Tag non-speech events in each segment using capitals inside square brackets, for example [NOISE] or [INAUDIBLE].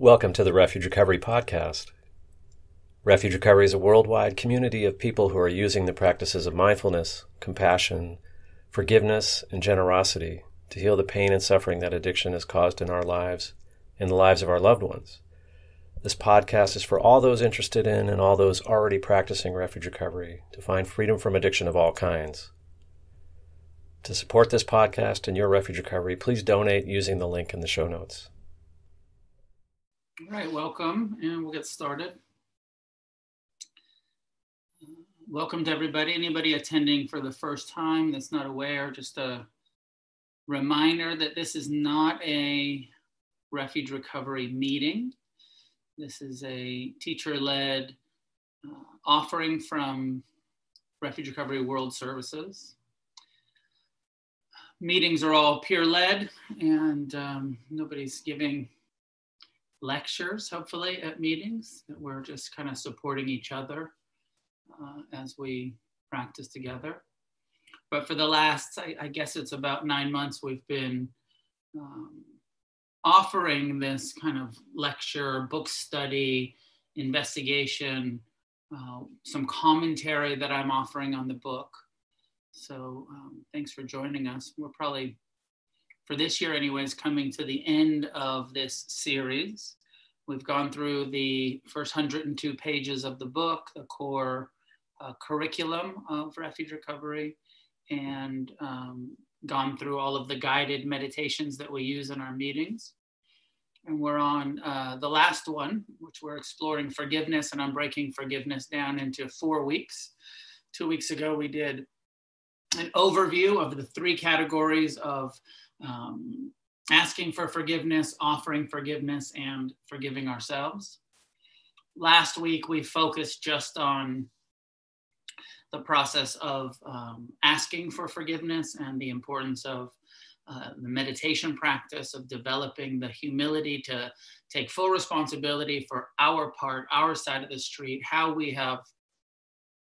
Welcome to the Refuge Recovery Podcast. Refuge Recovery is a worldwide community of people who are using the practices of mindfulness, compassion, forgiveness, and generosity to heal the pain and suffering that addiction has caused in our lives and the lives of our loved ones. This podcast is for all those interested in and all those already practicing refuge recovery to find freedom from addiction of all kinds. To support this podcast and your refuge recovery, please donate using the link in the show notes. All right, welcome, and we'll get started. Welcome to everybody. Anybody attending for the first time that's not aware, just a reminder that this is not a refuge recovery meeting. This is a teacher led uh, offering from Refuge Recovery World Services. Meetings are all peer led, and um, nobody's giving lectures, hopefully, at meetings. We're just kind of supporting each other uh, as we practice together. But for the last, I, I guess it's about nine months, we've been um, offering this kind of lecture, book study, investigation, uh, some commentary that I'm offering on the book. So um, thanks for joining us. We're probably for this year, anyways, coming to the end of this series. We've gone through the first 102 pages of the book, the core uh, curriculum of refuge recovery, and um, gone through all of the guided meditations that we use in our meetings. And we're on uh, the last one, which we're exploring forgiveness, and I'm breaking forgiveness down into four weeks. Two weeks ago, we did an overview of the three categories of um, asking for forgiveness, offering forgiveness, and forgiving ourselves. Last week, we focused just on the process of um, asking for forgiveness and the importance of uh, the meditation practice of developing the humility to take full responsibility for our part, our side of the street, how we have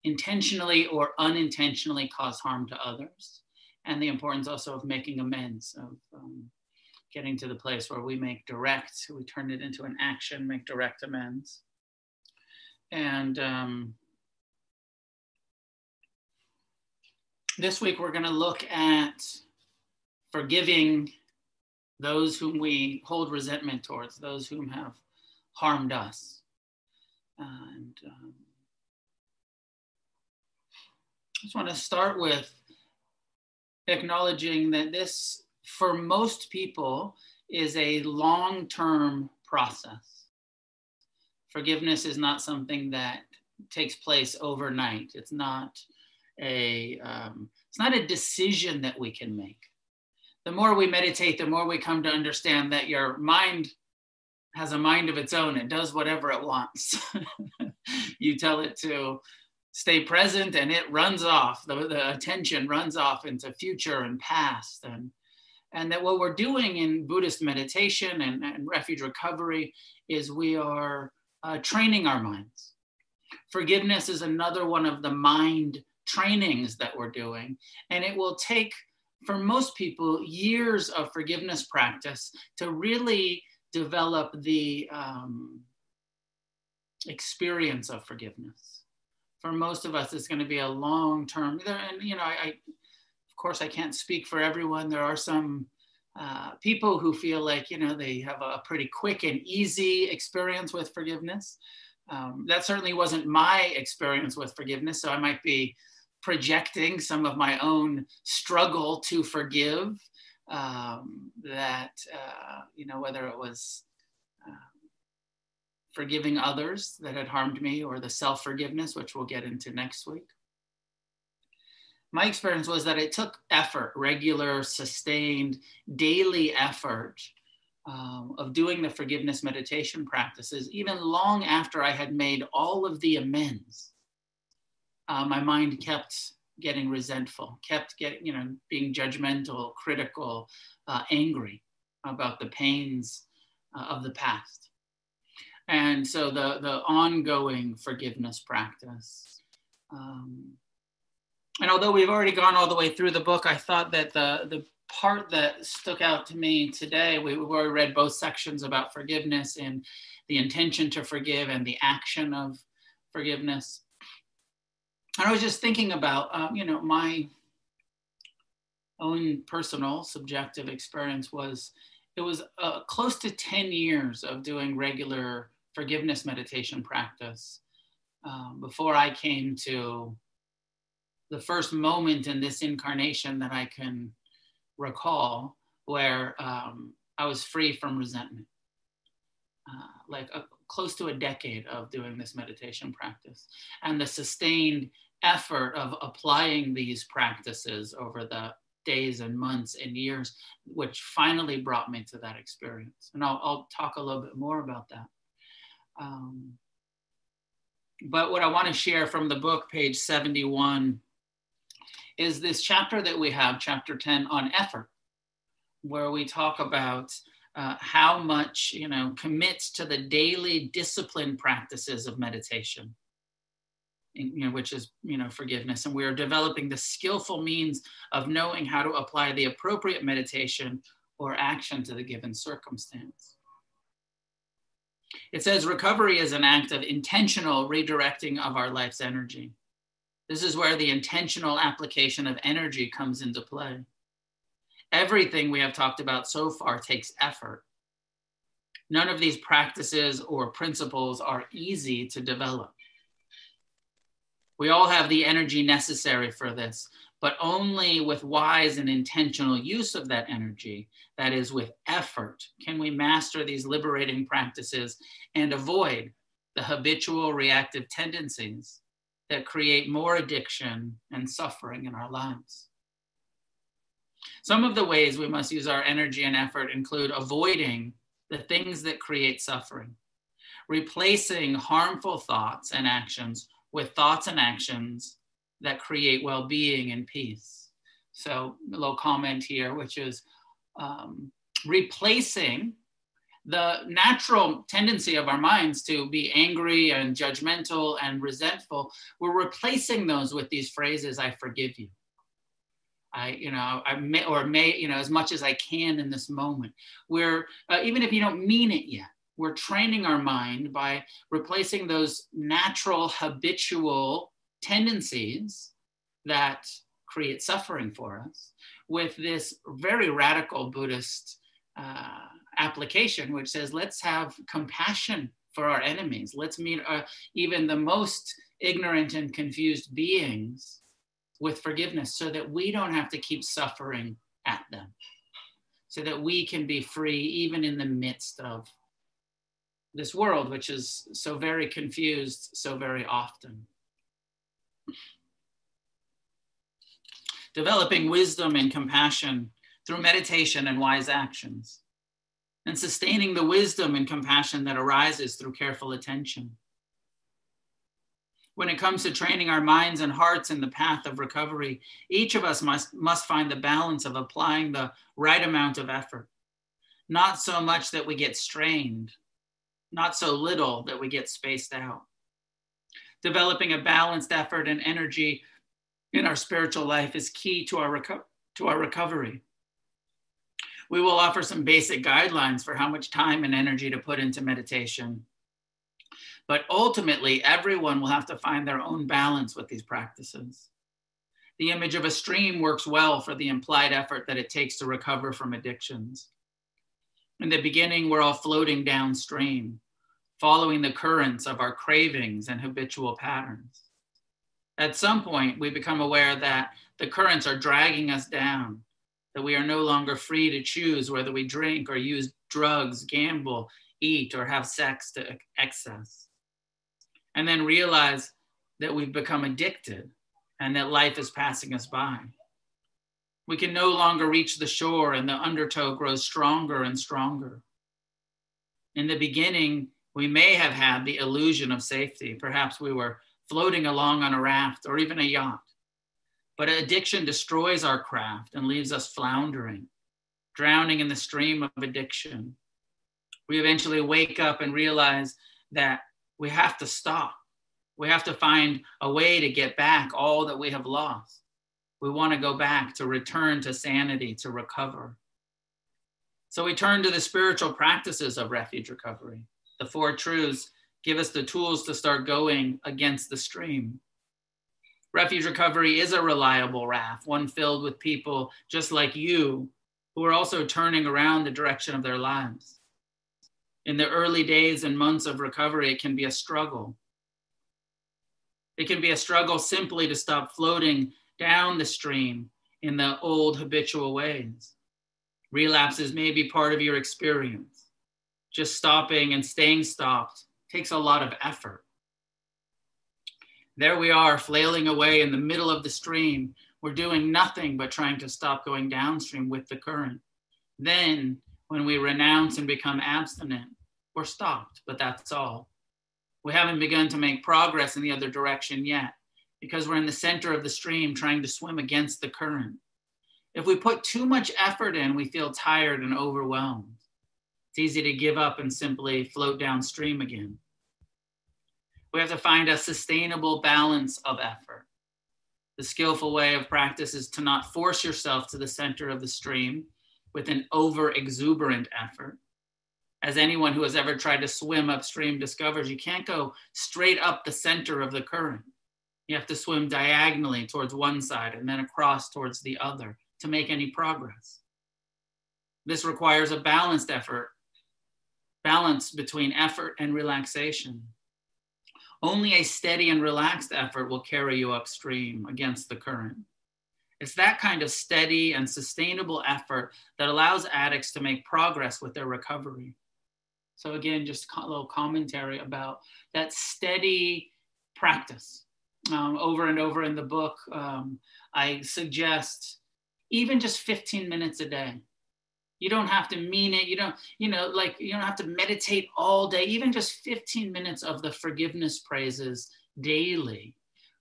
intentionally or unintentionally cause harm to others, and the importance also of making amends, of um, getting to the place where we make direct, we turn it into an action, make direct amends. And um, this week we're going to look at forgiving those whom we hold resentment towards, those whom have harmed us. And um, I just want to start with acknowledging that this for most people is a long term process. Forgiveness is not something that takes place overnight. It's not a um, it's not a decision that we can make. The more we meditate, the more we come to understand that your mind has a mind of its own. It does whatever it wants. [LAUGHS] you tell it to stay present and it runs off. The, the attention runs off into future and past. And and that what we're doing in Buddhist meditation and, and refuge recovery is we are uh, training our minds. Forgiveness is another one of the mind trainings that we're doing. And it will take, for most people, years of forgiveness practice to really develop the um, experience of forgiveness. For most of us, it's going to be a long term. And, you know, I, I of course, I can't speak for everyone. There are some uh, people who feel like, you know, they have a pretty quick and easy experience with forgiveness. Um, that certainly wasn't my experience with forgiveness. So I might be projecting some of my own struggle to forgive. Um, that, uh, you know, whether it was forgiving others that had harmed me or the self forgiveness, which we'll get into next week my experience was that it took effort, regular, sustained, daily effort um, of doing the forgiveness meditation practices, even long after I had made all of the amends. Uh, my mind kept getting resentful, kept getting, you know, being judgmental, critical, uh, angry about the pains uh, of the past. And so the, the ongoing forgiveness practice um, and although we've already gone all the way through the book, I thought that the, the part that stuck out to me today, we, we already read both sections about forgiveness and the intention to forgive and the action of forgiveness. And I was just thinking about, um, you know, my own personal subjective experience was it was uh, close to 10 years of doing regular forgiveness meditation practice um, before I came to the first moment in this incarnation that I can recall where um, I was free from resentment. Uh, like a, close to a decade of doing this meditation practice and the sustained effort of applying these practices over the days and months and years, which finally brought me to that experience. And I'll, I'll talk a little bit more about that. Um, but what I want to share from the book, page 71, is this chapter that we have, chapter 10 on effort, where we talk about uh, how much, you know, commits to the daily discipline practices of meditation. You know, which is you know forgiveness and we are developing the skillful means of knowing how to apply the appropriate meditation or action to the given circumstance it says recovery is an act of intentional redirecting of our life's energy this is where the intentional application of energy comes into play. Everything we have talked about so far takes effort. None of these practices or principles are easy to develop. We all have the energy necessary for this, but only with wise and intentional use of that energy, that is, with effort, can we master these liberating practices and avoid the habitual reactive tendencies that create more addiction and suffering in our lives. Some of the ways we must use our energy and effort include avoiding the things that create suffering, replacing harmful thoughts and actions with thoughts and actions that create well being and peace. So, a little comment here, which is um, replacing the natural tendency of our minds to be angry and judgmental and resentful, we're replacing those with these phrases, I forgive you. I, you know, I may or may, you know, as much as I can in this moment. We're, uh, even if you don't mean it yet, we're training our mind by replacing those natural habitual tendencies that create suffering for us with this very radical Buddhist uh, application, which says, let's have compassion for our enemies. Let's meet uh, even the most ignorant and confused beings with forgiveness so that we don't have to keep suffering at them, so that we can be free even in the midst of this world, which is so very confused so very often. Developing wisdom and compassion through meditation and wise actions and sustaining the wisdom and compassion that arises through careful attention. When it comes to training our minds and hearts in the path of recovery, each of us must, must find the balance of applying the right amount of effort. Not so much that we get strained, not so little that we get spaced out. Developing a balanced effort and energy in our spiritual life is key to our, reco- to our recovery. We will offer some basic guidelines for how much time and energy to put into meditation. But ultimately, everyone will have to find their own balance with these practices. The image of a stream works well for the implied effort that it takes to recover from addictions. In the beginning, we're all floating downstream, following the currents of our cravings and habitual patterns. At some point, we become aware that the currents are dragging us down that we are no longer free to choose whether we drink or use drugs, gamble, eat, or have sex to excess. And then realize that we've become addicted and that life is passing us by. We can no longer reach the shore, and the undertow grows stronger and stronger. In the beginning, we may have had the illusion of safety. Perhaps we were floating along on a raft or even a yacht. But addiction destroys our craft and leaves us floundering, drowning in the stream of addiction. We eventually wake up and realize that we have to stop. We have to find a way to get back all that we have lost. We want to go back to return to sanity, to recover. So we turn to the spiritual practices of refuge recovery. The four truths give us the tools to start going against the stream. Refuge recovery is a reliable raft, one filled with people just like you who are also turning around the direction of their lives. In the early days and months of recovery, it can be a struggle. It can be a struggle simply to stop floating down the stream in the old habitual ways. Relapses may be part of your experience. Just stopping and staying stopped takes a lot of effort. There we are, flailing away in the middle of the stream. We're doing nothing but trying to stop going downstream with the current. Then, when we renounce and become abstinent, we're stopped, but that's all. We haven't begun to make progress in the other direction yet because we're in the center of the stream trying to swim against the current. If we put too much effort in, we feel tired and overwhelmed. It's easy to give up and simply float downstream again. We have to find a sustainable balance of effort. The skillful way of practice is to not force yourself to the center of the stream with an over exuberant effort. As anyone who has ever tried to swim upstream discovers, you can't go straight up the center of the current. You have to swim diagonally towards one side and then across towards the other to make any progress. This requires a balanced effort, balance between effort and relaxation. Only a steady and relaxed effort will carry you upstream against the current. It's that kind of steady and sustainable effort that allows addicts to make progress with their recovery. So, again, just a little commentary about that steady practice. Um, over and over in the book, um, I suggest even just 15 minutes a day you don't have to mean it. You don't, you know, like you don't have to meditate all day. Even just 15 minutes of the forgiveness praises daily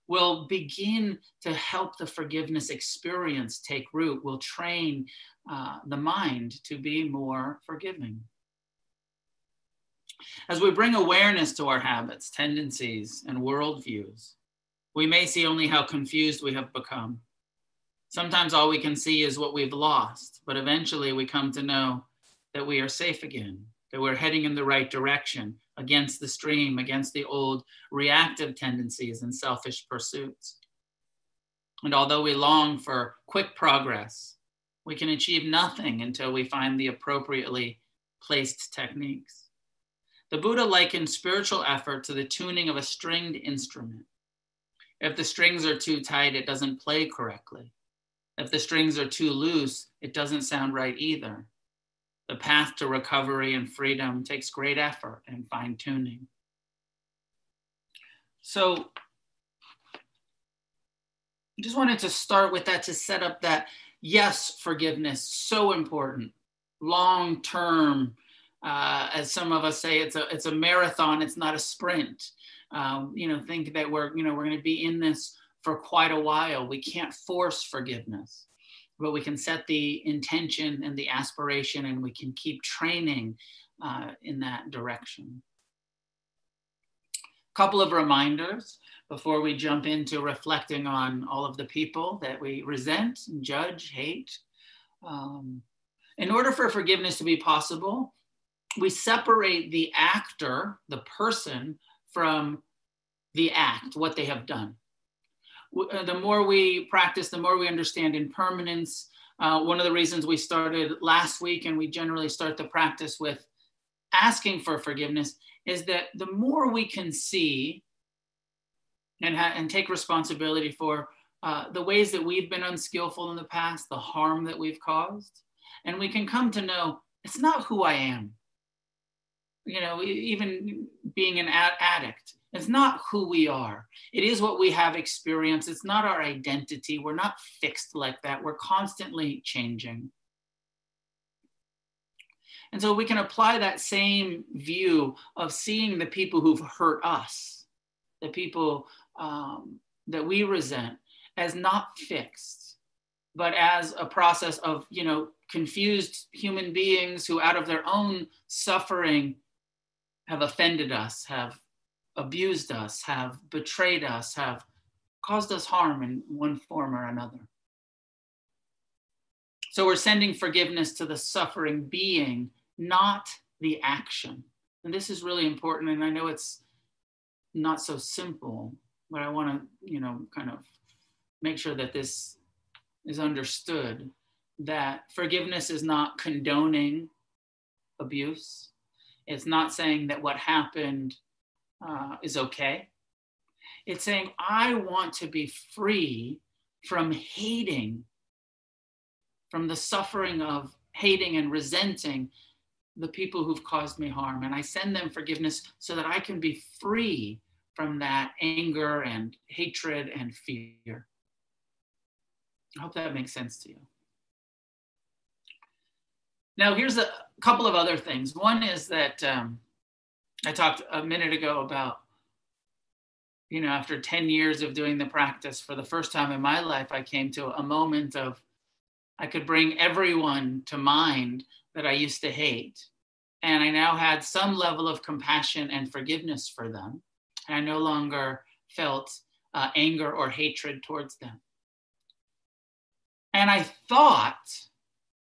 will begin to help the forgiveness experience take root, will train uh, the mind to be more forgiving. As we bring awareness to our habits, tendencies, and worldviews, we may see only how confused we have become Sometimes all we can see is what we've lost, but eventually we come to know that we are safe again, that we're heading in the right direction against the stream, against the old reactive tendencies and selfish pursuits. And although we long for quick progress, we can achieve nothing until we find the appropriately placed techniques. The Buddha likened spiritual effort to the tuning of a stringed instrument. If the strings are too tight, it doesn't play correctly. If the strings are too loose, it doesn't sound right either. The path to recovery and freedom takes great effort and fine tuning. So, I just wanted to start with that to set up that yes, forgiveness, so important, long term. Uh, as some of us say, it's a it's a marathon. It's not a sprint. Um, you know, think that we're you know we're going to be in this for quite a while. We can't force forgiveness, but we can set the intention and the aspiration, and we can keep training uh, in that direction. A couple of reminders before we jump into reflecting on all of the people that we resent, judge, hate. Um, in order for forgiveness to be possible, we separate the actor, the person, from the act, what they have done. Uh, the more we practice, the more we understand impermanence. Uh, one of the reasons we started last week and we generally start the practice with asking for forgiveness is that the more we can see and, ha- and take responsibility for uh, the ways that we've been unskillful in the past, the harm that we've caused, and we can come to know it's not who I am. You know, even being an ad- addict, it's not who we are. It is what we have experienced. It's not our identity. We're not fixed like that. We're constantly changing. And so we can apply that same view of seeing the people who've hurt us, the people um, that we resent, as not fixed, but as a process of, you know, confused human beings who, out of their own suffering, have offended us, have abused us, have betrayed us, have caused us harm in one form or another. So we're sending forgiveness to the suffering being, not the action. And this is really important. And I know it's not so simple, but I want to, you know, kind of make sure that this is understood that forgiveness is not condoning abuse. It's not saying that what happened uh, is okay. It's saying, I want to be free from hating, from the suffering of hating and resenting the people who've caused me harm. And I send them forgiveness so that I can be free from that anger and hatred and fear. I hope that makes sense to you. Now, here's a couple of other things. One is that um, I talked a minute ago about, you know, after 10 years of doing the practice, for the first time in my life, I came to a moment of I could bring everyone to mind that I used to hate. And I now had some level of compassion and forgiveness for them. And I no longer felt uh, anger or hatred towards them. And I thought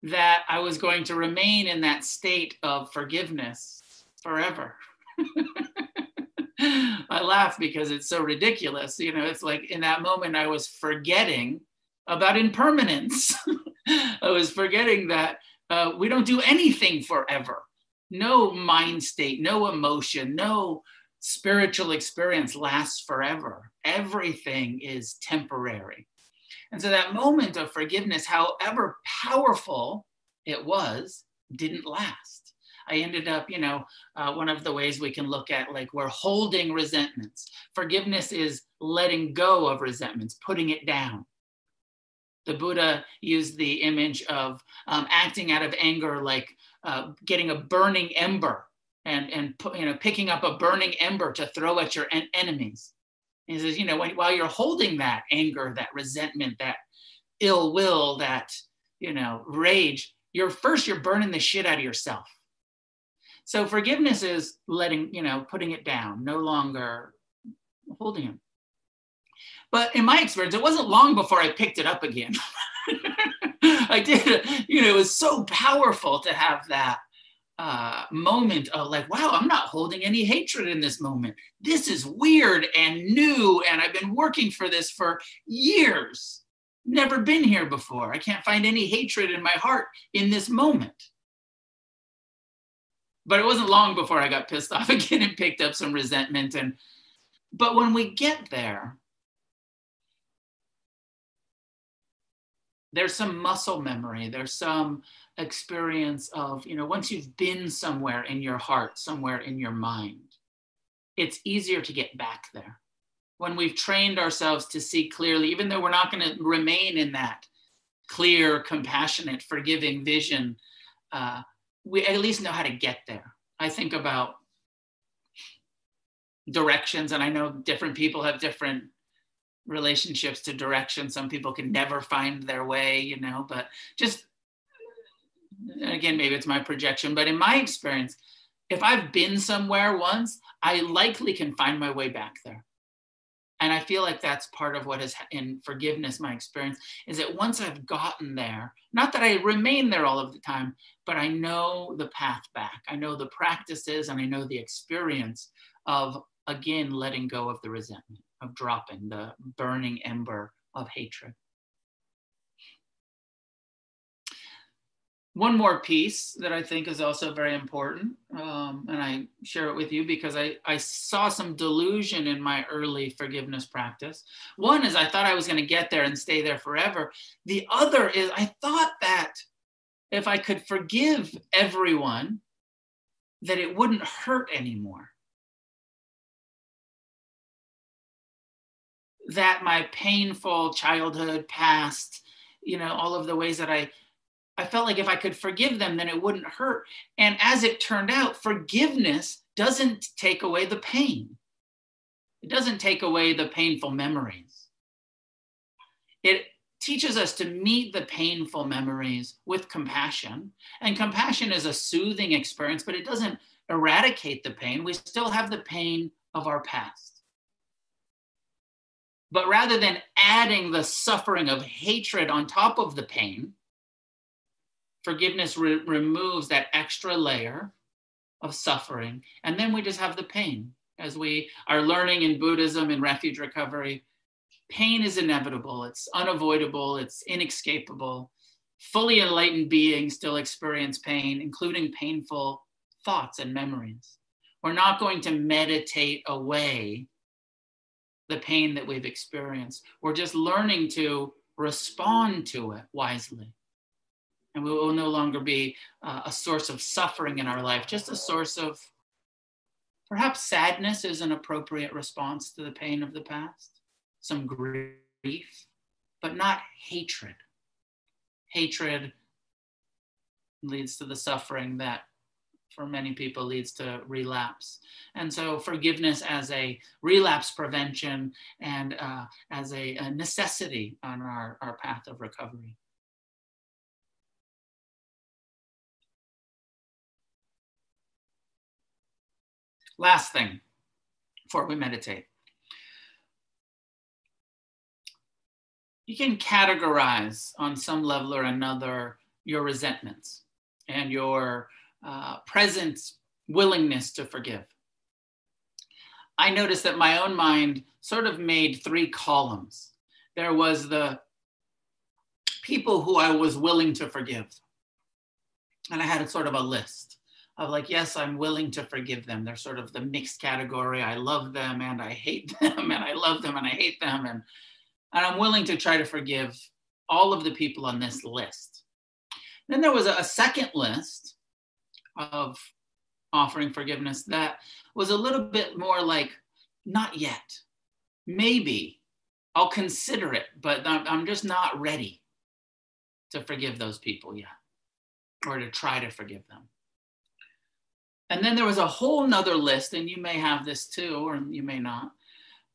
that I was going to remain in that state of forgiveness forever. [LAUGHS] I laugh because it's so ridiculous. You know, it's like in that moment I was forgetting about impermanence. [LAUGHS] I was forgetting that uh, we don't do anything forever. No mind state, no emotion, no spiritual experience lasts forever. Everything is temporary. And so that moment of forgiveness, however powerful it was, didn't last. I ended up, you know, uh, one of the ways we can look at like we're holding resentments. Forgiveness is letting go of resentments, putting it down. The Buddha used the image of um, acting out of anger like uh, getting a burning ember and, and you know, picking up a burning ember to throw at your en- enemies. And he says, you know, when, while you're holding that anger, that resentment, that ill will, that, you know, rage, you're first, you're burning the shit out of yourself. So forgiveness is letting, you know, putting it down, no longer holding it. But in my experience, it wasn't long before I picked it up again. [LAUGHS] I did, you know, it was so powerful to have that uh, moment of like, wow, I'm not holding any hatred in this moment. This is weird and new, and I've been working for this for years. Never been here before. I can't find any hatred in my heart in this moment. But it wasn't long before I got pissed [LAUGHS] off again and picked up some resentment. And but when we get there, there's some muscle memory. There's some experience of, you know, once you've been somewhere in your heart, somewhere in your mind, it's easier to get back there. When we've trained ourselves to see clearly, even though we're not going to remain in that clear, compassionate, forgiving vision, uh, we at least know how to get there. I think about directions, and I know different people have different relationships to direction. Some people can never find their way, you know, but just again, maybe it's my projection, but in my experience, if I've been somewhere once, I likely can find my way back there. And I feel like that's part of what is in forgiveness, my experience is that once I've gotten there, not that I remain there all of the time, but I know the path back. I know the practices and I know the experience of, again, letting go of the resentment, of dropping the burning ember of hatred. One more piece that I think is also very important, um, and I share it with you because I, I saw some delusion in my early forgiveness practice. One is I thought I was going to get there and stay there forever. The other is I thought that if I could forgive everyone, that it wouldn't hurt anymore. That my painful childhood past, you know, all of the ways that I I felt like if I could forgive them, then it wouldn't hurt. And as it turned out, forgiveness doesn't take away the pain, it doesn't take away the painful memories. It teaches us to meet the painful memories with compassion. And compassion is a soothing experience, but it doesn't eradicate the pain. We still have the pain of our past. But rather than adding the suffering of hatred on top of the pain, forgiveness re- removes that extra layer of suffering. And then we just have the pain. As we are learning in Buddhism and refuge recovery, pain is inevitable, it's unavoidable, it's inescapable. Fully enlightened beings still experience pain, including painful thoughts and memories. We're not going to meditate away the pain that we've experienced. We're just learning to respond to it wisely. And we will no longer be uh, a source of suffering in our life, just a source of perhaps sadness is an appropriate response to the pain of the past, some grief, but not hatred. Hatred leads to the suffering that for many people leads to relapse. And so forgiveness as a relapse prevention and uh, as a, a necessity on our, our path of recovery. Last thing before we meditate. You can categorize on some level or another your resentments and your uh, present willingness to forgive. I noticed that my own mind sort of made three columns. There was the people who I was willing to forgive. And I had a sort of a list of like, yes, I'm willing to forgive them. They're sort of the mixed category. I love them and I hate [LAUGHS] them, and I love them and I hate them. And, and I'm willing to try to forgive all of the people on this list. Then there was a, a second list of offering forgiveness that was a little bit more like, not yet. Maybe I'll consider it, but I'm just not ready to forgive those people yet or to try to forgive them. And then there was a whole nother list, and you may have this too, or you may not,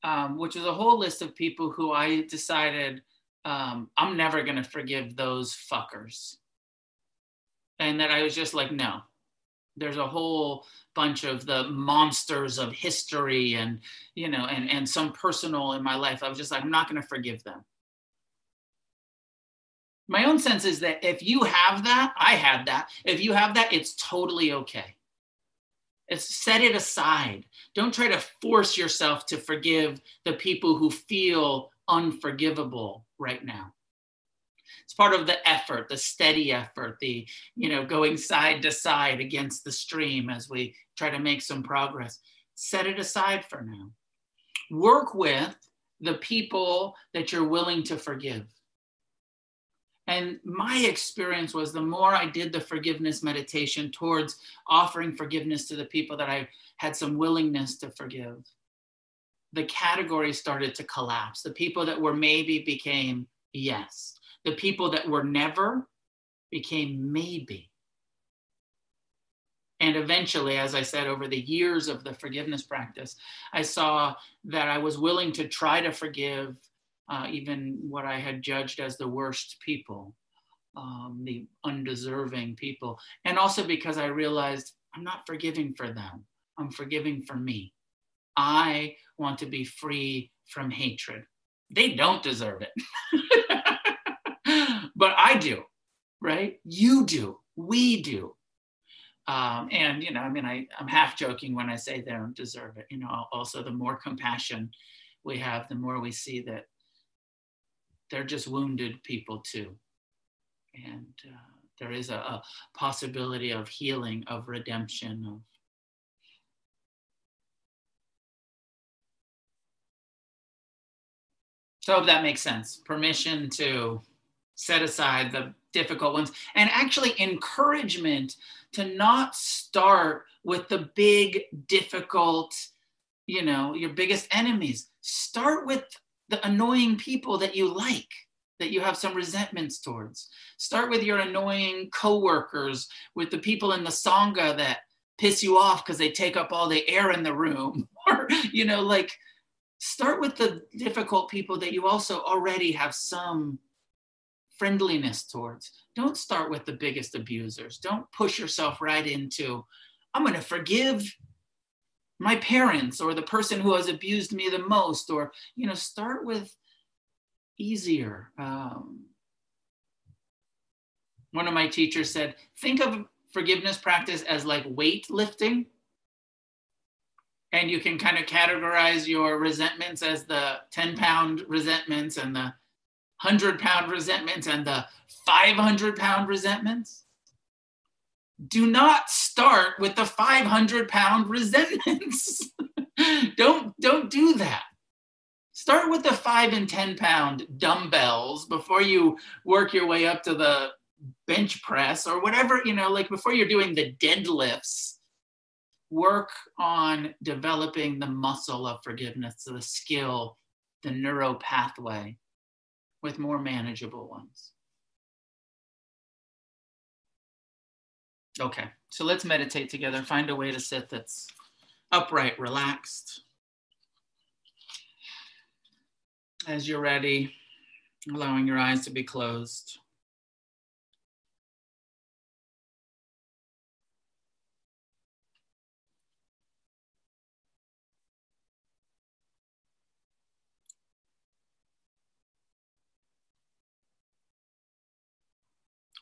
um, which was a whole list of people who I decided um, I'm never going to forgive those fuckers. And that I was just like, no, there's a whole bunch of the monsters of history and you know and and some personal in my life. I was just like i'm not going to forgive them. My own sense is that if you have that i had that. If you have that it's totally okay set it aside. Don't try to force yourself to forgive the people who feel unforgivable right now. It's part of the effort the steady effort the you know going side to side against the stream as we try to make some progress. Set it aside for now. Work with the people that you're willing to forgive and my experience was the more I did the forgiveness meditation towards offering forgiveness to the people that I had some willingness to forgive, the categories started to collapse. The people that were maybe became yes. The people that were never became maybe. And eventually, as I said, over the years of the forgiveness practice, I saw that I was willing to try to forgive uh, even what I had judged as the worst people, um, the undeserving people. And also because I realized I'm not forgiving for them, I'm forgiving for me. I want to be free from hatred. They don't deserve it. [LAUGHS] but I do, right? You do, we do. Um, and, you know, I mean, I, I'm half joking when I say they don't deserve it. You know, also the more compassion we have, the more we see that they're just wounded people too. And uh, there is a, a possibility of healing, of redemption, of So if that makes sense, permission to set aside the difficult ones and actually encouragement to not start with the big, difficult, you know, your biggest enemies. Start with the annoying people that you like, that you have some resentments towards. Start with your annoying coworkers, with the people in the Sangha that piss you off because they take up all the air in the room. [LAUGHS] or, you know, like start with the difficult people that you also already have some friendliness towards. Don't start with the biggest abusers. Don't push yourself right into, I'm going to forgive my parents or the person who has abused me the most, or, you know, start with easier. Um, One of my teachers said, think of forgiveness practice as like weightlifting. And you can kind of categorize your resentments as the 10 pound resentments and the 100 pound resentments and the 500 pound resentments. Do not start with the 500 pound resentments. [LAUGHS] don't, don't do that. Start with the five and 10 pound dumbbells before you work your way up to the bench press or whatever, you know, like before you're doing the deadlifts, work on developing the muscle of forgiveness, the skill, the neuro pathway with more manageable ones. Okay, so let's meditate together. Find a way to sit that's upright, relaxed. As you're ready, allowing your eyes to be closed.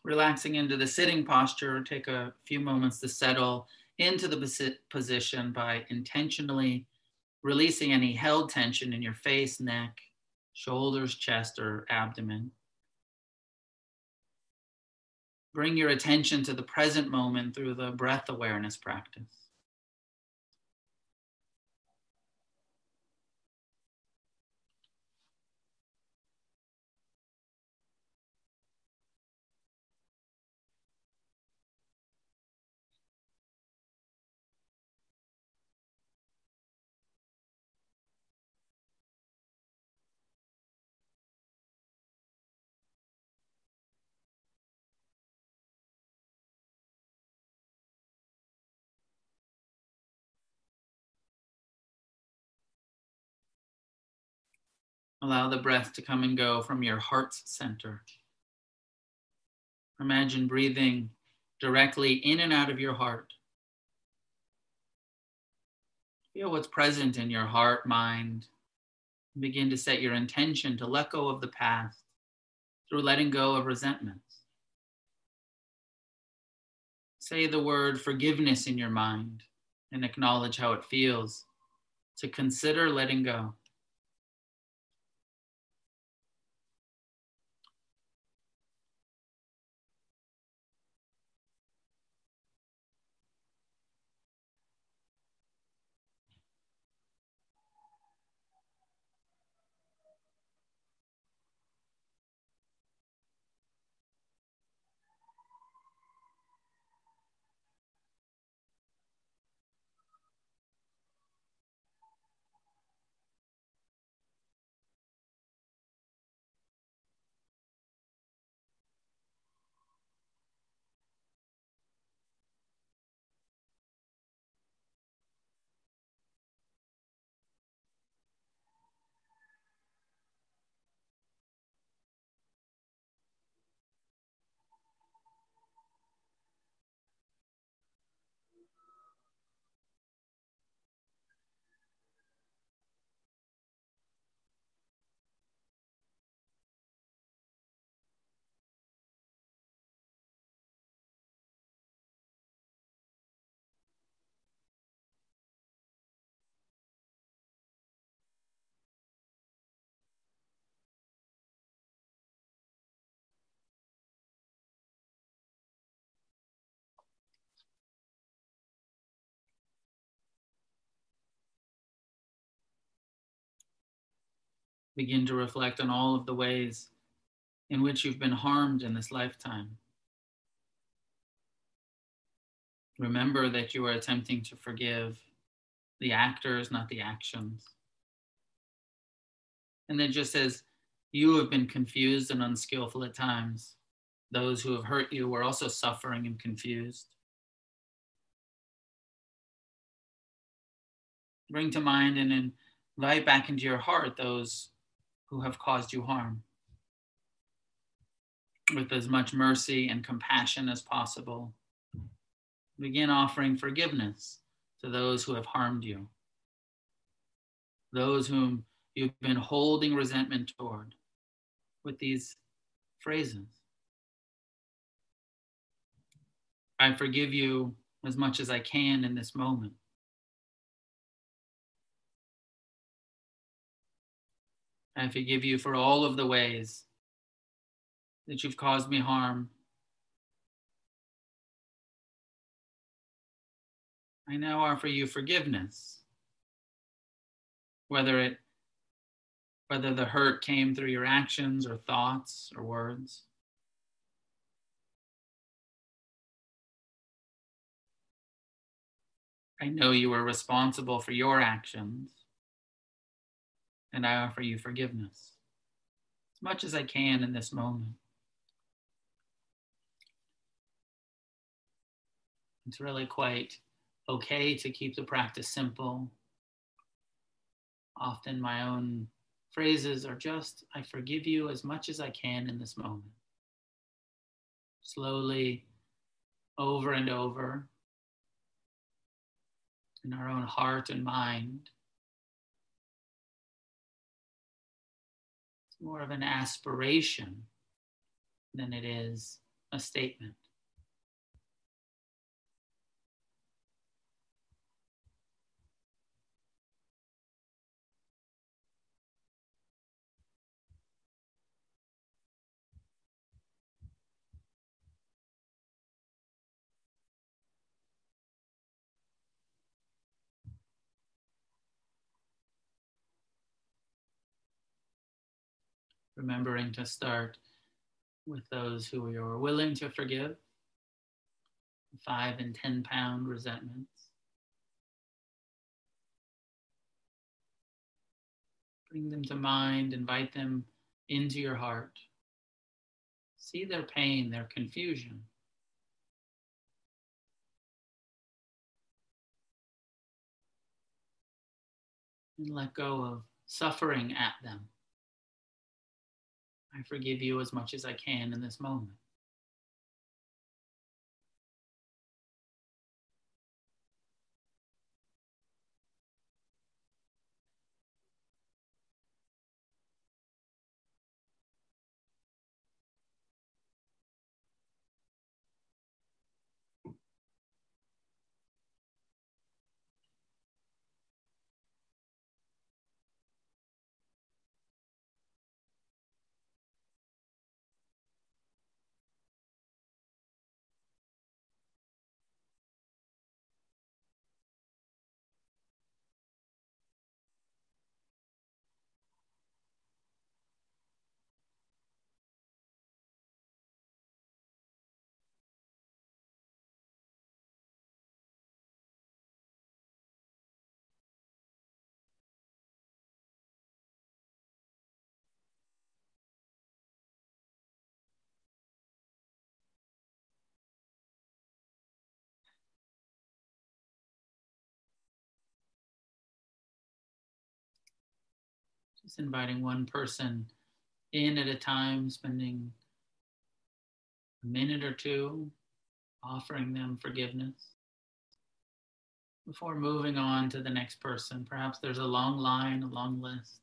Relaxing into the sitting posture, take a few moments to settle into the position by intentionally releasing any held tension in your face, neck, shoulders, chest, or abdomen. Bring your attention to the present moment through the breath awareness practice. Allow the breath to come and go from your heart's center. Imagine breathing directly in and out of your heart. Feel what's present in your heart, mind. Begin to set your intention to let go of the past through letting go of resentments. Say the word forgiveness in your mind and acknowledge how it feels to consider letting go. Begin to reflect on all of the ways in which you've been harmed in this lifetime. Remember that you are attempting to forgive the actors, not the actions. And then just as you have been confused and unskillful at times, those who have hurt you were also suffering and confused. Bring to mind and invite back into your heart those who have caused you harm. With as much mercy and compassion as possible, begin offering forgiveness to those who have harmed you, those whom you've been holding resentment toward, with these phrases I forgive you as much as I can in this moment. I forgive you for all of the ways that you've caused me harm. I now offer you forgiveness, whether it whether the hurt came through your actions or thoughts or words. I know you are responsible for your actions, and I offer you forgiveness as much as I can in this moment. It's really quite okay to keep the practice simple. Often my own phrases are just, I forgive you as much as I can in this moment. Slowly, over and over, in our own heart and mind. More of an aspiration than it is a statement. Remembering to start with those who you're willing to forgive, five and 10 pound resentments. Bring them to mind, invite them into your heart. See their pain, their confusion. And let go of suffering at them. I forgive you as much as I can in this moment. Just inviting one person in at a time, spending a minute or two, offering them forgiveness before moving on to the next person. Perhaps there's a long line, a long list.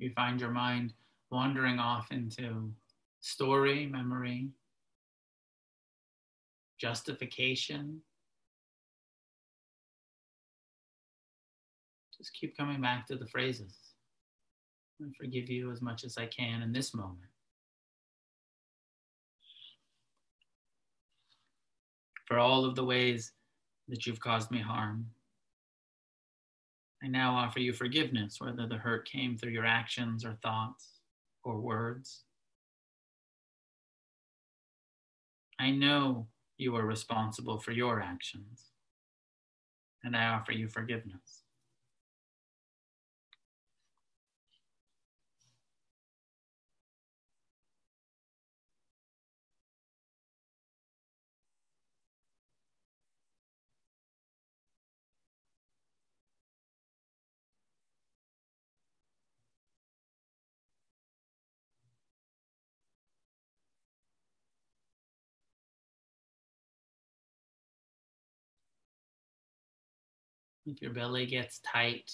You find your mind wandering off into story, memory, justification. Just keep coming back to the phrases. I forgive you as much as I can in this moment. For all of the ways that you've caused me harm. I now offer you forgiveness, whether the hurt came through your actions or thoughts or words. I know you are responsible for your actions, and I offer you forgiveness. If your belly gets tight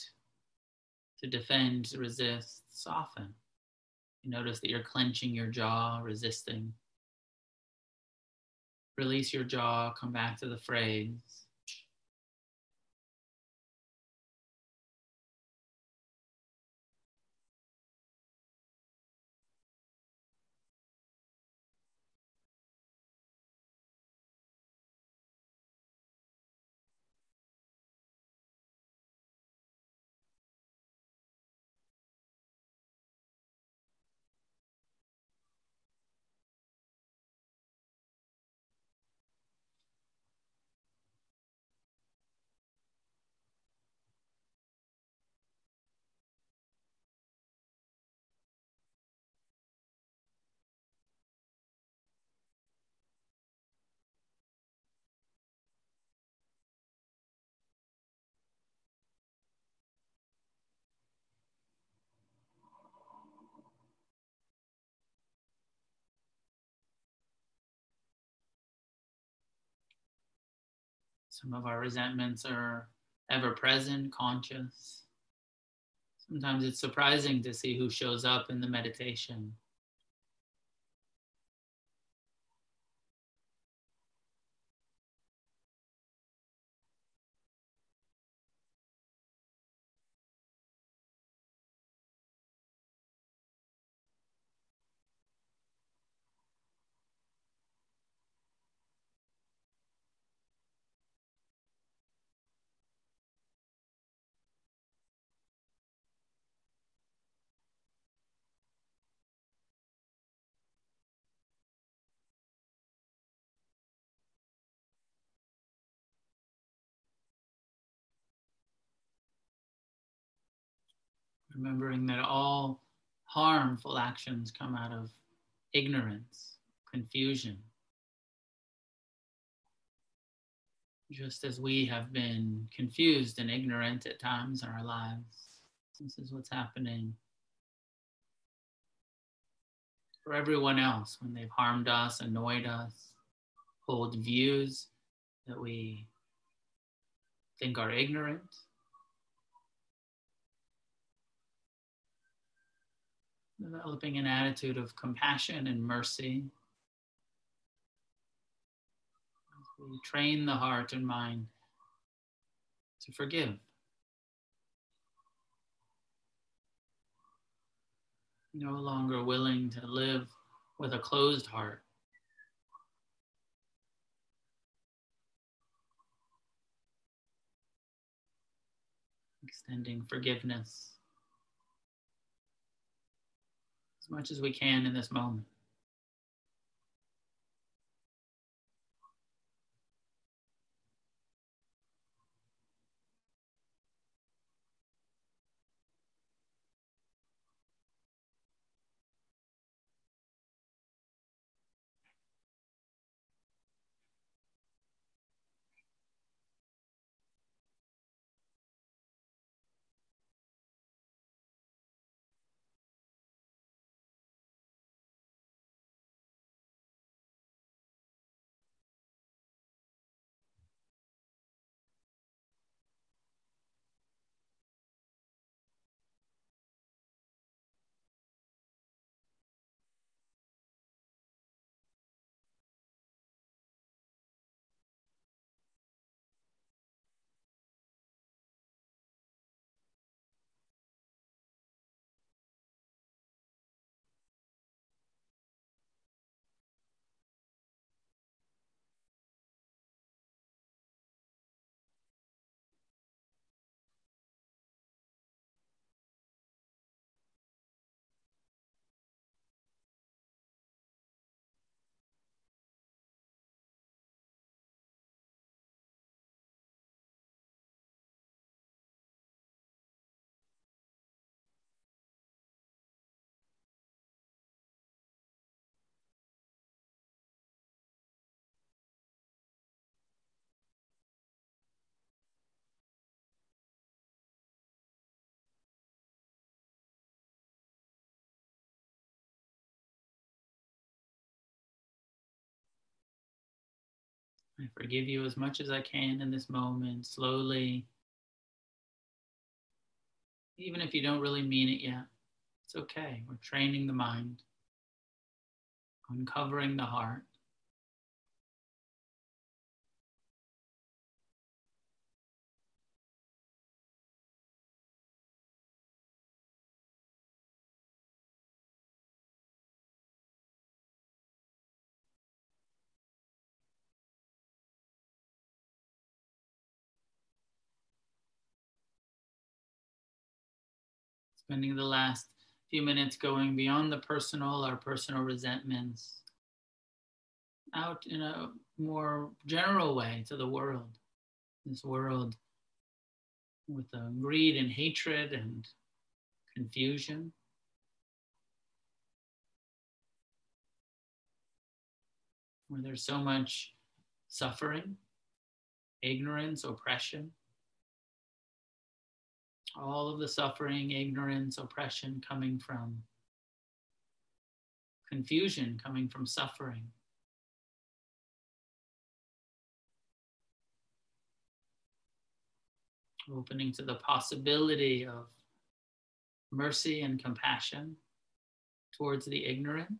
to defend, resist, soften. You notice that you're clenching your jaw, resisting. Release your jaw, come back to the phrase. Some of our resentments are ever present, conscious. Sometimes it's surprising to see who shows up in the meditation. Remembering that all harmful actions come out of ignorance, confusion. Just as we have been confused and ignorant at times in our lives, this is what's happening for everyone else when they've harmed us, annoyed us, hold views that we think are ignorant developing an attitude of compassion and mercy. we train the heart and mind to forgive. No longer willing to live with a closed heart. Extending forgiveness as much as we can in this moment. I forgive you as much as I can in this moment, slowly. Even if you don't really mean it yet, it's okay. We're training the mind, uncovering the heart. Spending the last few minutes going beyond the personal, our personal resentments, out in a more general way to the world. This world with uh, greed and hatred and confusion. Where there's so much suffering, ignorance, oppression all of the suffering, ignorance, oppression coming from confusion, coming from suffering. Opening to the possibility of mercy and compassion towards the ignorant.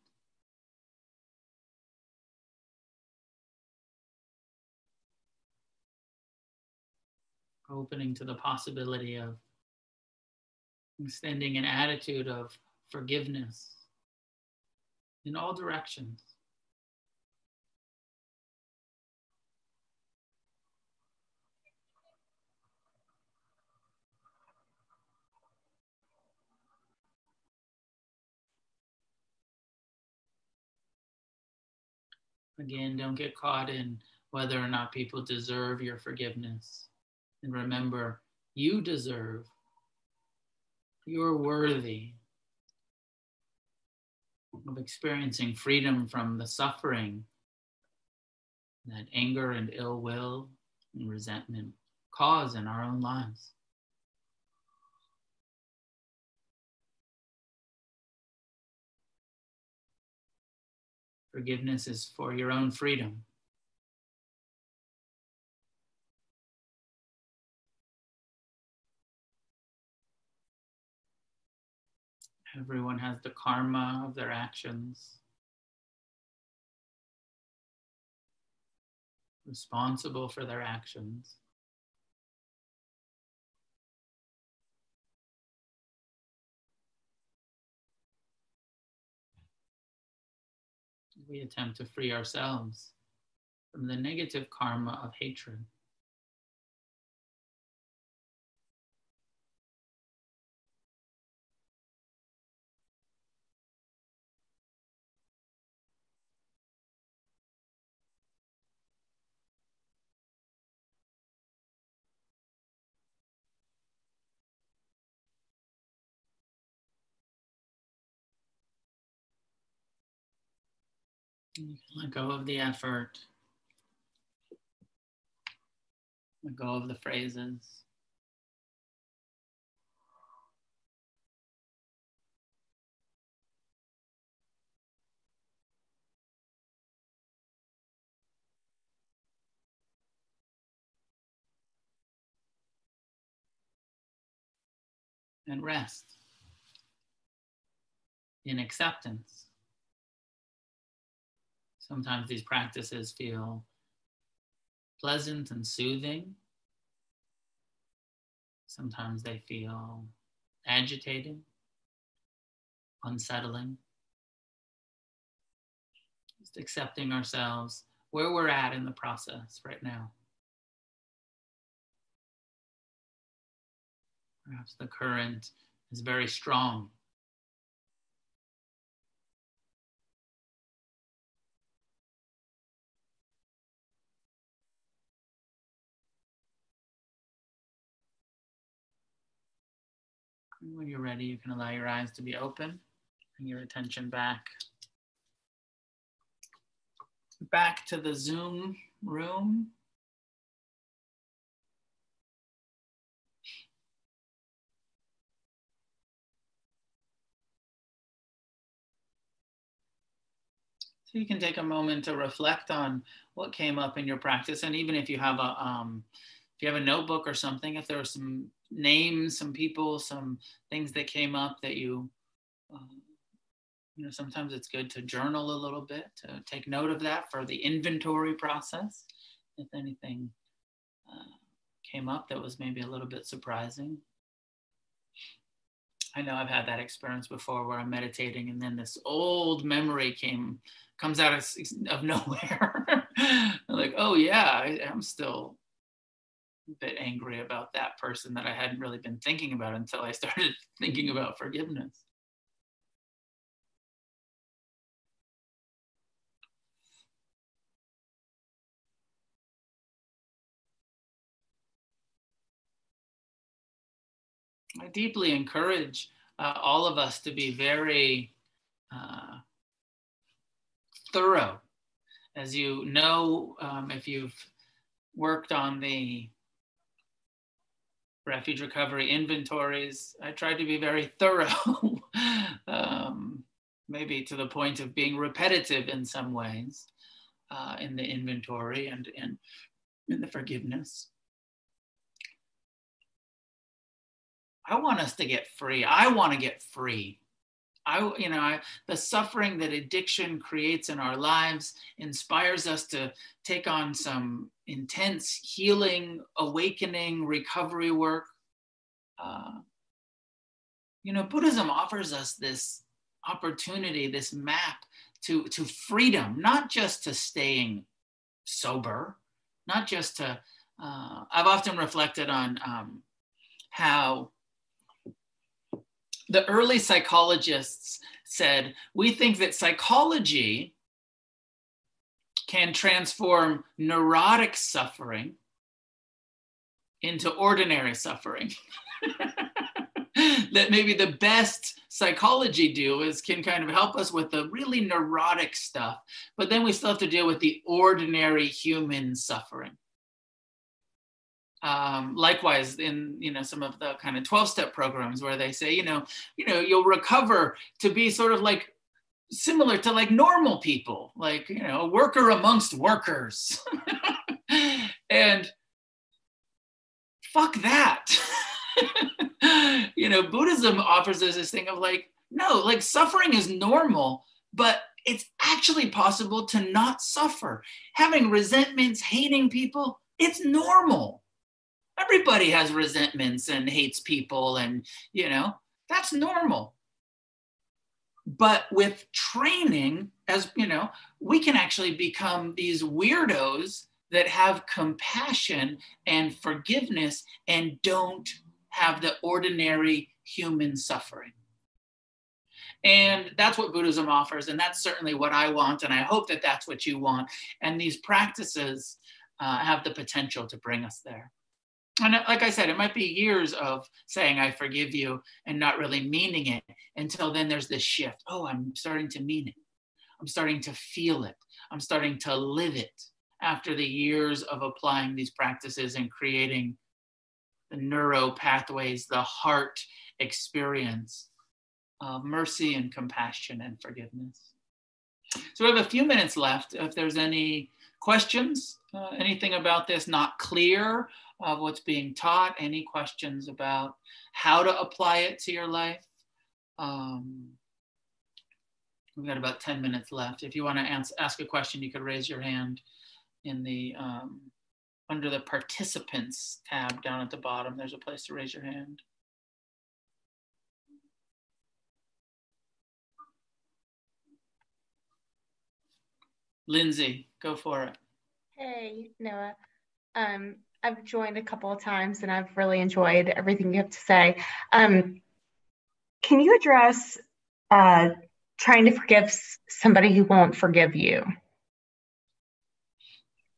Opening to the possibility of extending an attitude of forgiveness in all directions. Again, don't get caught in whether or not people deserve your forgiveness. And remember, you deserve you're worthy of experiencing freedom from the suffering that anger and ill will and resentment cause in our own lives. Forgiveness is for your own freedom. Everyone has the karma of their actions. Responsible for their actions. We attempt to free ourselves from the negative karma of hatred. Let go of the effort. Let go of the phrases. And rest in acceptance. Sometimes these practices feel pleasant and soothing. Sometimes they feel agitating, unsettling. Just accepting ourselves where we're at in the process right now. Perhaps the current is very strong When you're ready, you can allow your eyes to be open. and your attention back. Back to the Zoom room. So you can take a moment to reflect on what came up in your practice, and even if you have a um, if you have a notebook or something, if there are some names, some people, some things that came up that you, um, you know, sometimes it's good to journal a little bit to take note of that for the inventory process. If anything uh, came up that was maybe a little bit surprising. I know I've had that experience before where I'm meditating and then this old memory came comes out of, of [LAUGHS] nowhere. like, oh yeah, I, I'm still bit angry about that person that I hadn't really been thinking about until I [LAUGHS] started thinking about forgiveness. I deeply encourage uh, all of us to be very uh, thorough. As you know, um, if you've worked on the refuge recovery inventories, I tried to be very thorough, [LAUGHS] um, maybe to the point of being repetitive in some ways uh, in the inventory and, and in the forgiveness. I want us to get free. I want to get free. I, you know, I, the suffering that addiction creates in our lives inspires us to take on some intense healing, awakening, recovery work. Uh, you know, Buddhism offers us this opportunity, this map to, to freedom, not just to staying sober, not just to, uh, I've often reflected on um, how the early psychologists said, we think that psychology can transform neurotic suffering into ordinary suffering. [LAUGHS] that maybe the best psychology do is can kind of help us with the really neurotic stuff, but then we still have to deal with the ordinary human suffering. Um, likewise, in you know some of the kind of 12-step programs where they say, you know, you know, you'll recover to be sort of like similar to like normal people, like you know, a worker amongst workers. [LAUGHS] and fuck that. [LAUGHS] you know, Buddhism offers us this thing of like, no, like suffering is normal, but it's actually possible to not suffer. Having resentments, hating people, it's normal everybody has resentments and hates people and you know that's normal. But with training as you know we can actually become these weirdos that have compassion and forgiveness and don't have the ordinary human suffering. And that's what buddhism offers and that's certainly what i want and i hope that that's what you want. And these practices uh, have the potential to bring us there and like I said, it might be years of saying, I forgive you and not really meaning it until then there's this shift. Oh, I'm starting to mean it. I'm starting to feel it. I'm starting to live it after the years of applying these practices and creating the neuro pathways, the heart experience of mercy and compassion and forgiveness. So we have a few minutes left. If there's any questions, uh, anything about this not clear, of what's being taught, any questions about how to apply it to your life. Um, we've got about 10 minutes left. If you want to ask, a question, you could raise your hand in the um, under the participants tab down at the bottom. There's a place to raise your hand. Lindsay, go for it. Hey, Noah. Um, I've joined a couple of times and I've really enjoyed everything you have to say. Um, can you address uh, trying to forgive somebody who won't forgive you?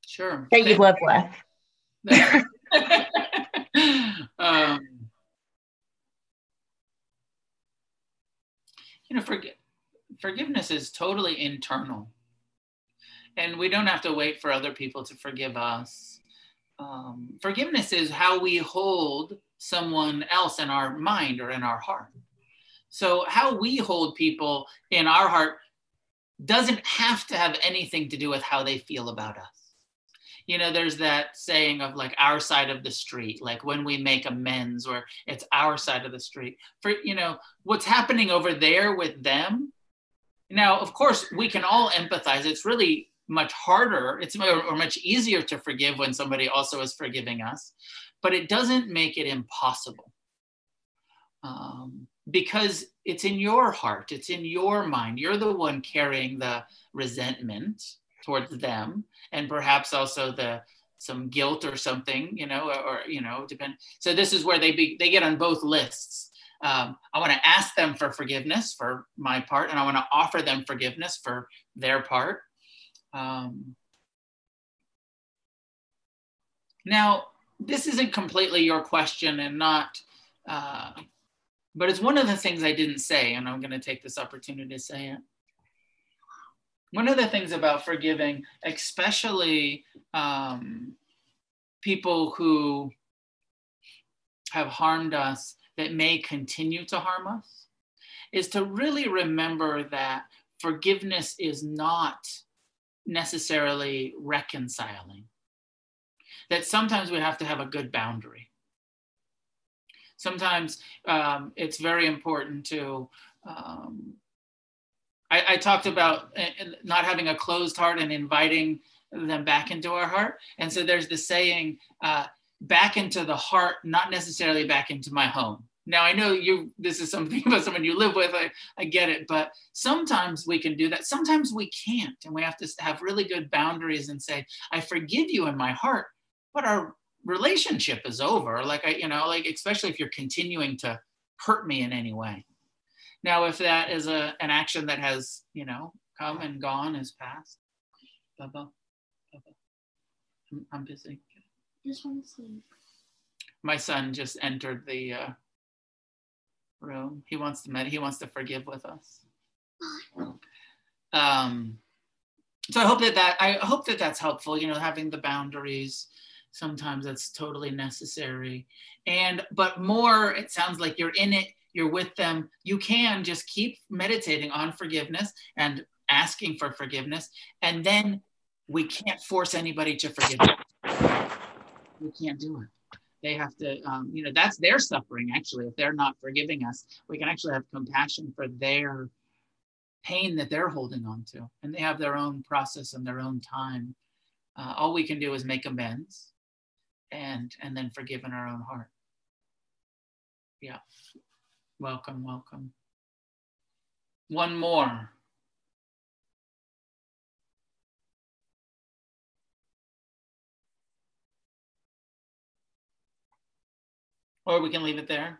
Sure. That you live with. [LAUGHS] um, you know, forg- forgiveness is totally internal. And we don't have to wait for other people to forgive us um, forgiveness is how we hold someone else in our mind or in our heart. So, how we hold people in our heart doesn't have to have anything to do with how they feel about us. You know there's that saying of like our side of the street like when we make amends or it's our side of the street. For you know what's happening over there with them now of course we can all empathize. It's really much harder it's or much easier to forgive when somebody also is forgiving us but it doesn't make it impossible. Um, because it's in your heart it's in your mind. You're the one carrying the resentment towards them and perhaps also the some guilt or something you know or, you know depend so this is where they be they get on both lists. Um, i want to ask them for forgiveness for my part and i want to offer them forgiveness for their part um, now this isn't completely your question and not uh, but it's one of the things i didn't say and i'm going to take this opportunity to say it. One of the things about forgiving, especially um, people who have harmed us that may continue to harm us, is to really remember that forgiveness is not necessarily reconciling. That sometimes we have to have a good boundary. Sometimes um, it's very important to um, I, I talked about uh, not having a closed heart and inviting them back into our heart. And so there's the saying, uh, back into the heart, not necessarily back into my home. Now I know you. This is something [LAUGHS] about someone you live with. I, I get it, but sometimes we can do that. Sometimes we can't, and we have to have really good boundaries and say, "I forgive you in my heart," but our relationship is over. Like I, you know, like especially if you're continuing to hurt me in any way. Now, if that is a, an action that has, you know, come and gone, is past, Bubba, Bubba, I'm, I'm busy. Just want to sleep. My son just entered the uh, room. He wants to med- he wants to forgive with us. Um, so I hope that that I hope that that's helpful. You know, having the boundaries. Sometimes that's totally necessary, and but more. It sounds like you're in it you're with them, you can just keep meditating on forgiveness and asking for forgiveness. And then we can't force anybody to forgive. We can't do it. They have to, um, you know, that's their suffering actually. If they're not forgiving us, we can actually have compassion for their pain that they're holding on to. And they have their own process and their own time. Uh, all we can do is make amends and and then forgive in our own heart. Yeah. Welcome, welcome. One more. Or we can leave it there.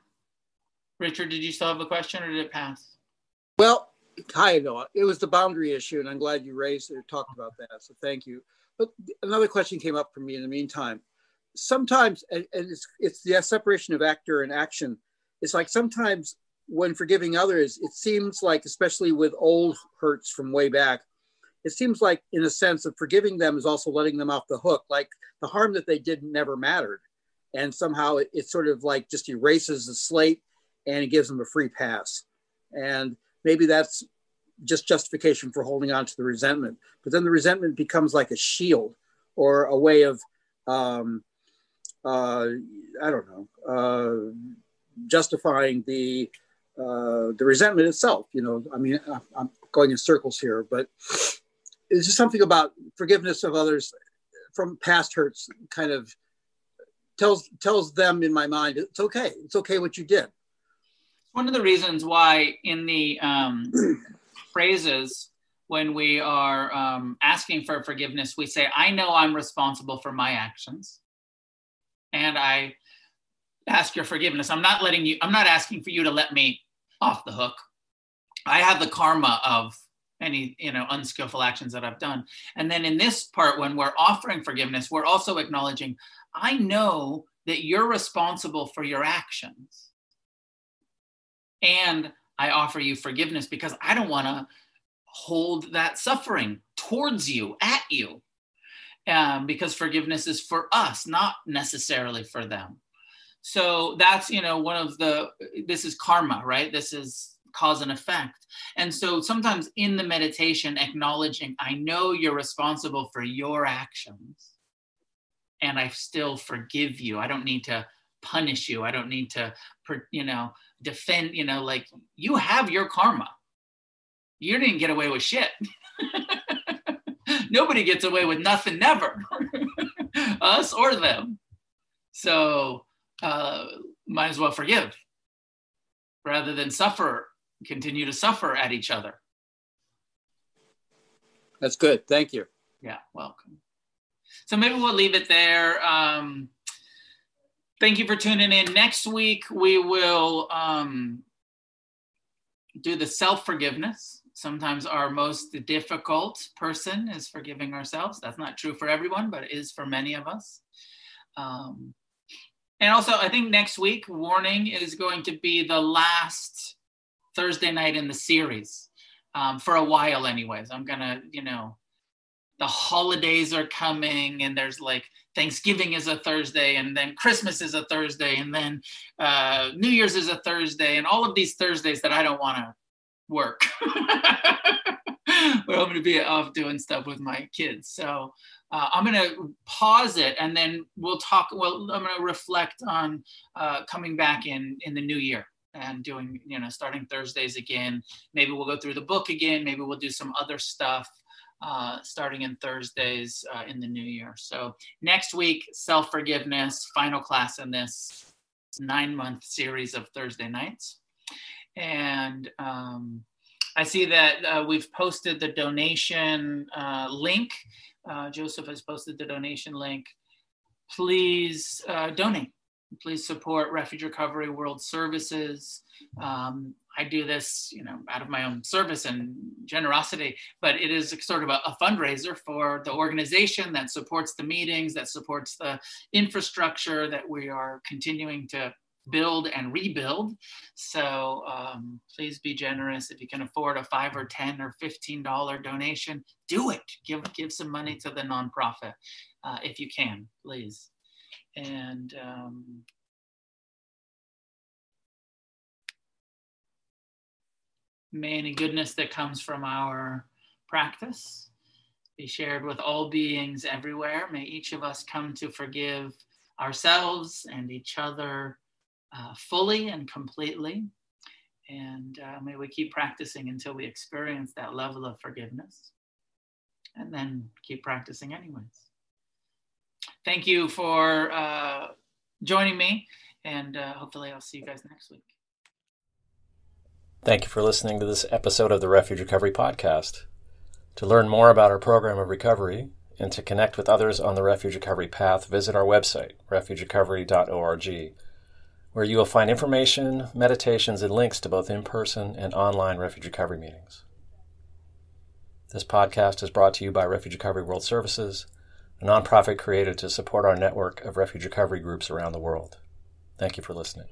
Richard, did you still have a question or did it pass? Well, hi, Noah. It was the boundary issue, and I'm glad you raised it or talked about that. So thank you. But another question came up for me in the meantime. Sometimes, and it's, it's the separation of actor and action it's like sometimes when forgiving others, it seems like, especially with old hurts from way back, it seems like, in a sense, of forgiving them is also letting them off the hook. Like the harm that they did never mattered. And somehow it, it sort of like just erases the slate and it gives them a free pass. And maybe that's just justification for holding on to the resentment. But then the resentment becomes like a shield or a way of, um, uh, I don't know, uh, justifying the uh, the resentment itself. You know, I mean, I'm going in circles here, but it's just something about forgiveness of others from past hurts. Kind of tells tells them in my mind it's okay. It's okay what you did. One of the reasons why in the um, [CLEARS THROAT] phrases when we are um, asking for forgiveness, we say, "I know I'm responsible for my actions." and I ask your forgiveness. I'm not letting you, I'm not asking for you to let me off the hook. I have the karma of any, you know, unskillful actions that I've done. And then in this part, when we're offering forgiveness, we're also acknowledging, I know that you're responsible for your actions. And I offer you forgiveness because I don't want to hold that suffering towards you, at you. Um, because forgiveness is for us, not necessarily for them so that's you know one of the this is karma right this is cause and effect. And so sometimes in the meditation, acknowledging, I know you're responsible for your actions, and I still forgive you. I don't need to punish you. I don't need to, you know, defend, you know, like you have your karma. You didn't get away with shit. [LAUGHS] Nobody gets away with nothing, never. [LAUGHS] Us or them. So uh, might as well forgive rather than suffer, continue to suffer at each other. That's good. Thank you. Yeah, welcome. So maybe we'll leave it there. Um, thank you for tuning in. Next week, we will um, do the self forgiveness. Sometimes our most difficult person is forgiving ourselves. That's not true for everyone, but it is for many of us. Um, and also, I think next week, Warning is going to be the last Thursday night in the series um, for a while, anyways. I'm to, you know, the holidays are coming and there's like Thanksgiving is a Thursday and then Christmas is a Thursday and then uh, New Year's is a Thursday and all of these Thursdays that I don't want to work. [LAUGHS] Where I'm going to be off doing stuff with my kids. So uh, I'm going to pause it and then we'll talk. Well, I'm going to reflect on uh, coming back in in the new year and doing, you know, starting Thursdays again. Maybe we'll go through the book again. Maybe we'll do some other stuff uh, starting in Thursdays uh, in the new year. So next week, self forgiveness, final class in this nine month series of Thursday nights. And um, I see that uh, we've posted the donation uh, link. Uh, Joseph has posted the donation link. Please uh, donate. Please support Refuge Recovery World Services. Um, I do this, you know, out of my own service and generosity, but it is sort of a, a, fundraiser for the organization that supports the meetings, that supports the infrastructure that we are continuing to build and rebuild. So um, please be generous. If you can afford a five or ten or fifteen dollar donation, do it. Give give some money to the nonprofit uh, if you can, please. And um, may any goodness that comes from our practice be shared with all beings everywhere. May each of us come to forgive ourselves and each other uh, fully and completely. And uh, may we keep practicing until we experience that level of forgiveness. And then keep practicing, anyways. Thank you for uh, joining me. And uh, hopefully, I'll see you guys next week. Thank you for listening to this episode of the Refuge Recovery Podcast. To learn more about our program of recovery and to connect with others on the Refuge Recovery path, visit our website, refugerecovery.org, where you will find information, meditations, and links to both in person and online Refuge Recovery meetings. This podcast is brought to you by Refuge Recovery World Services, a nonprofit created to support our network of refuge recovery groups around the world. Thank you for listening.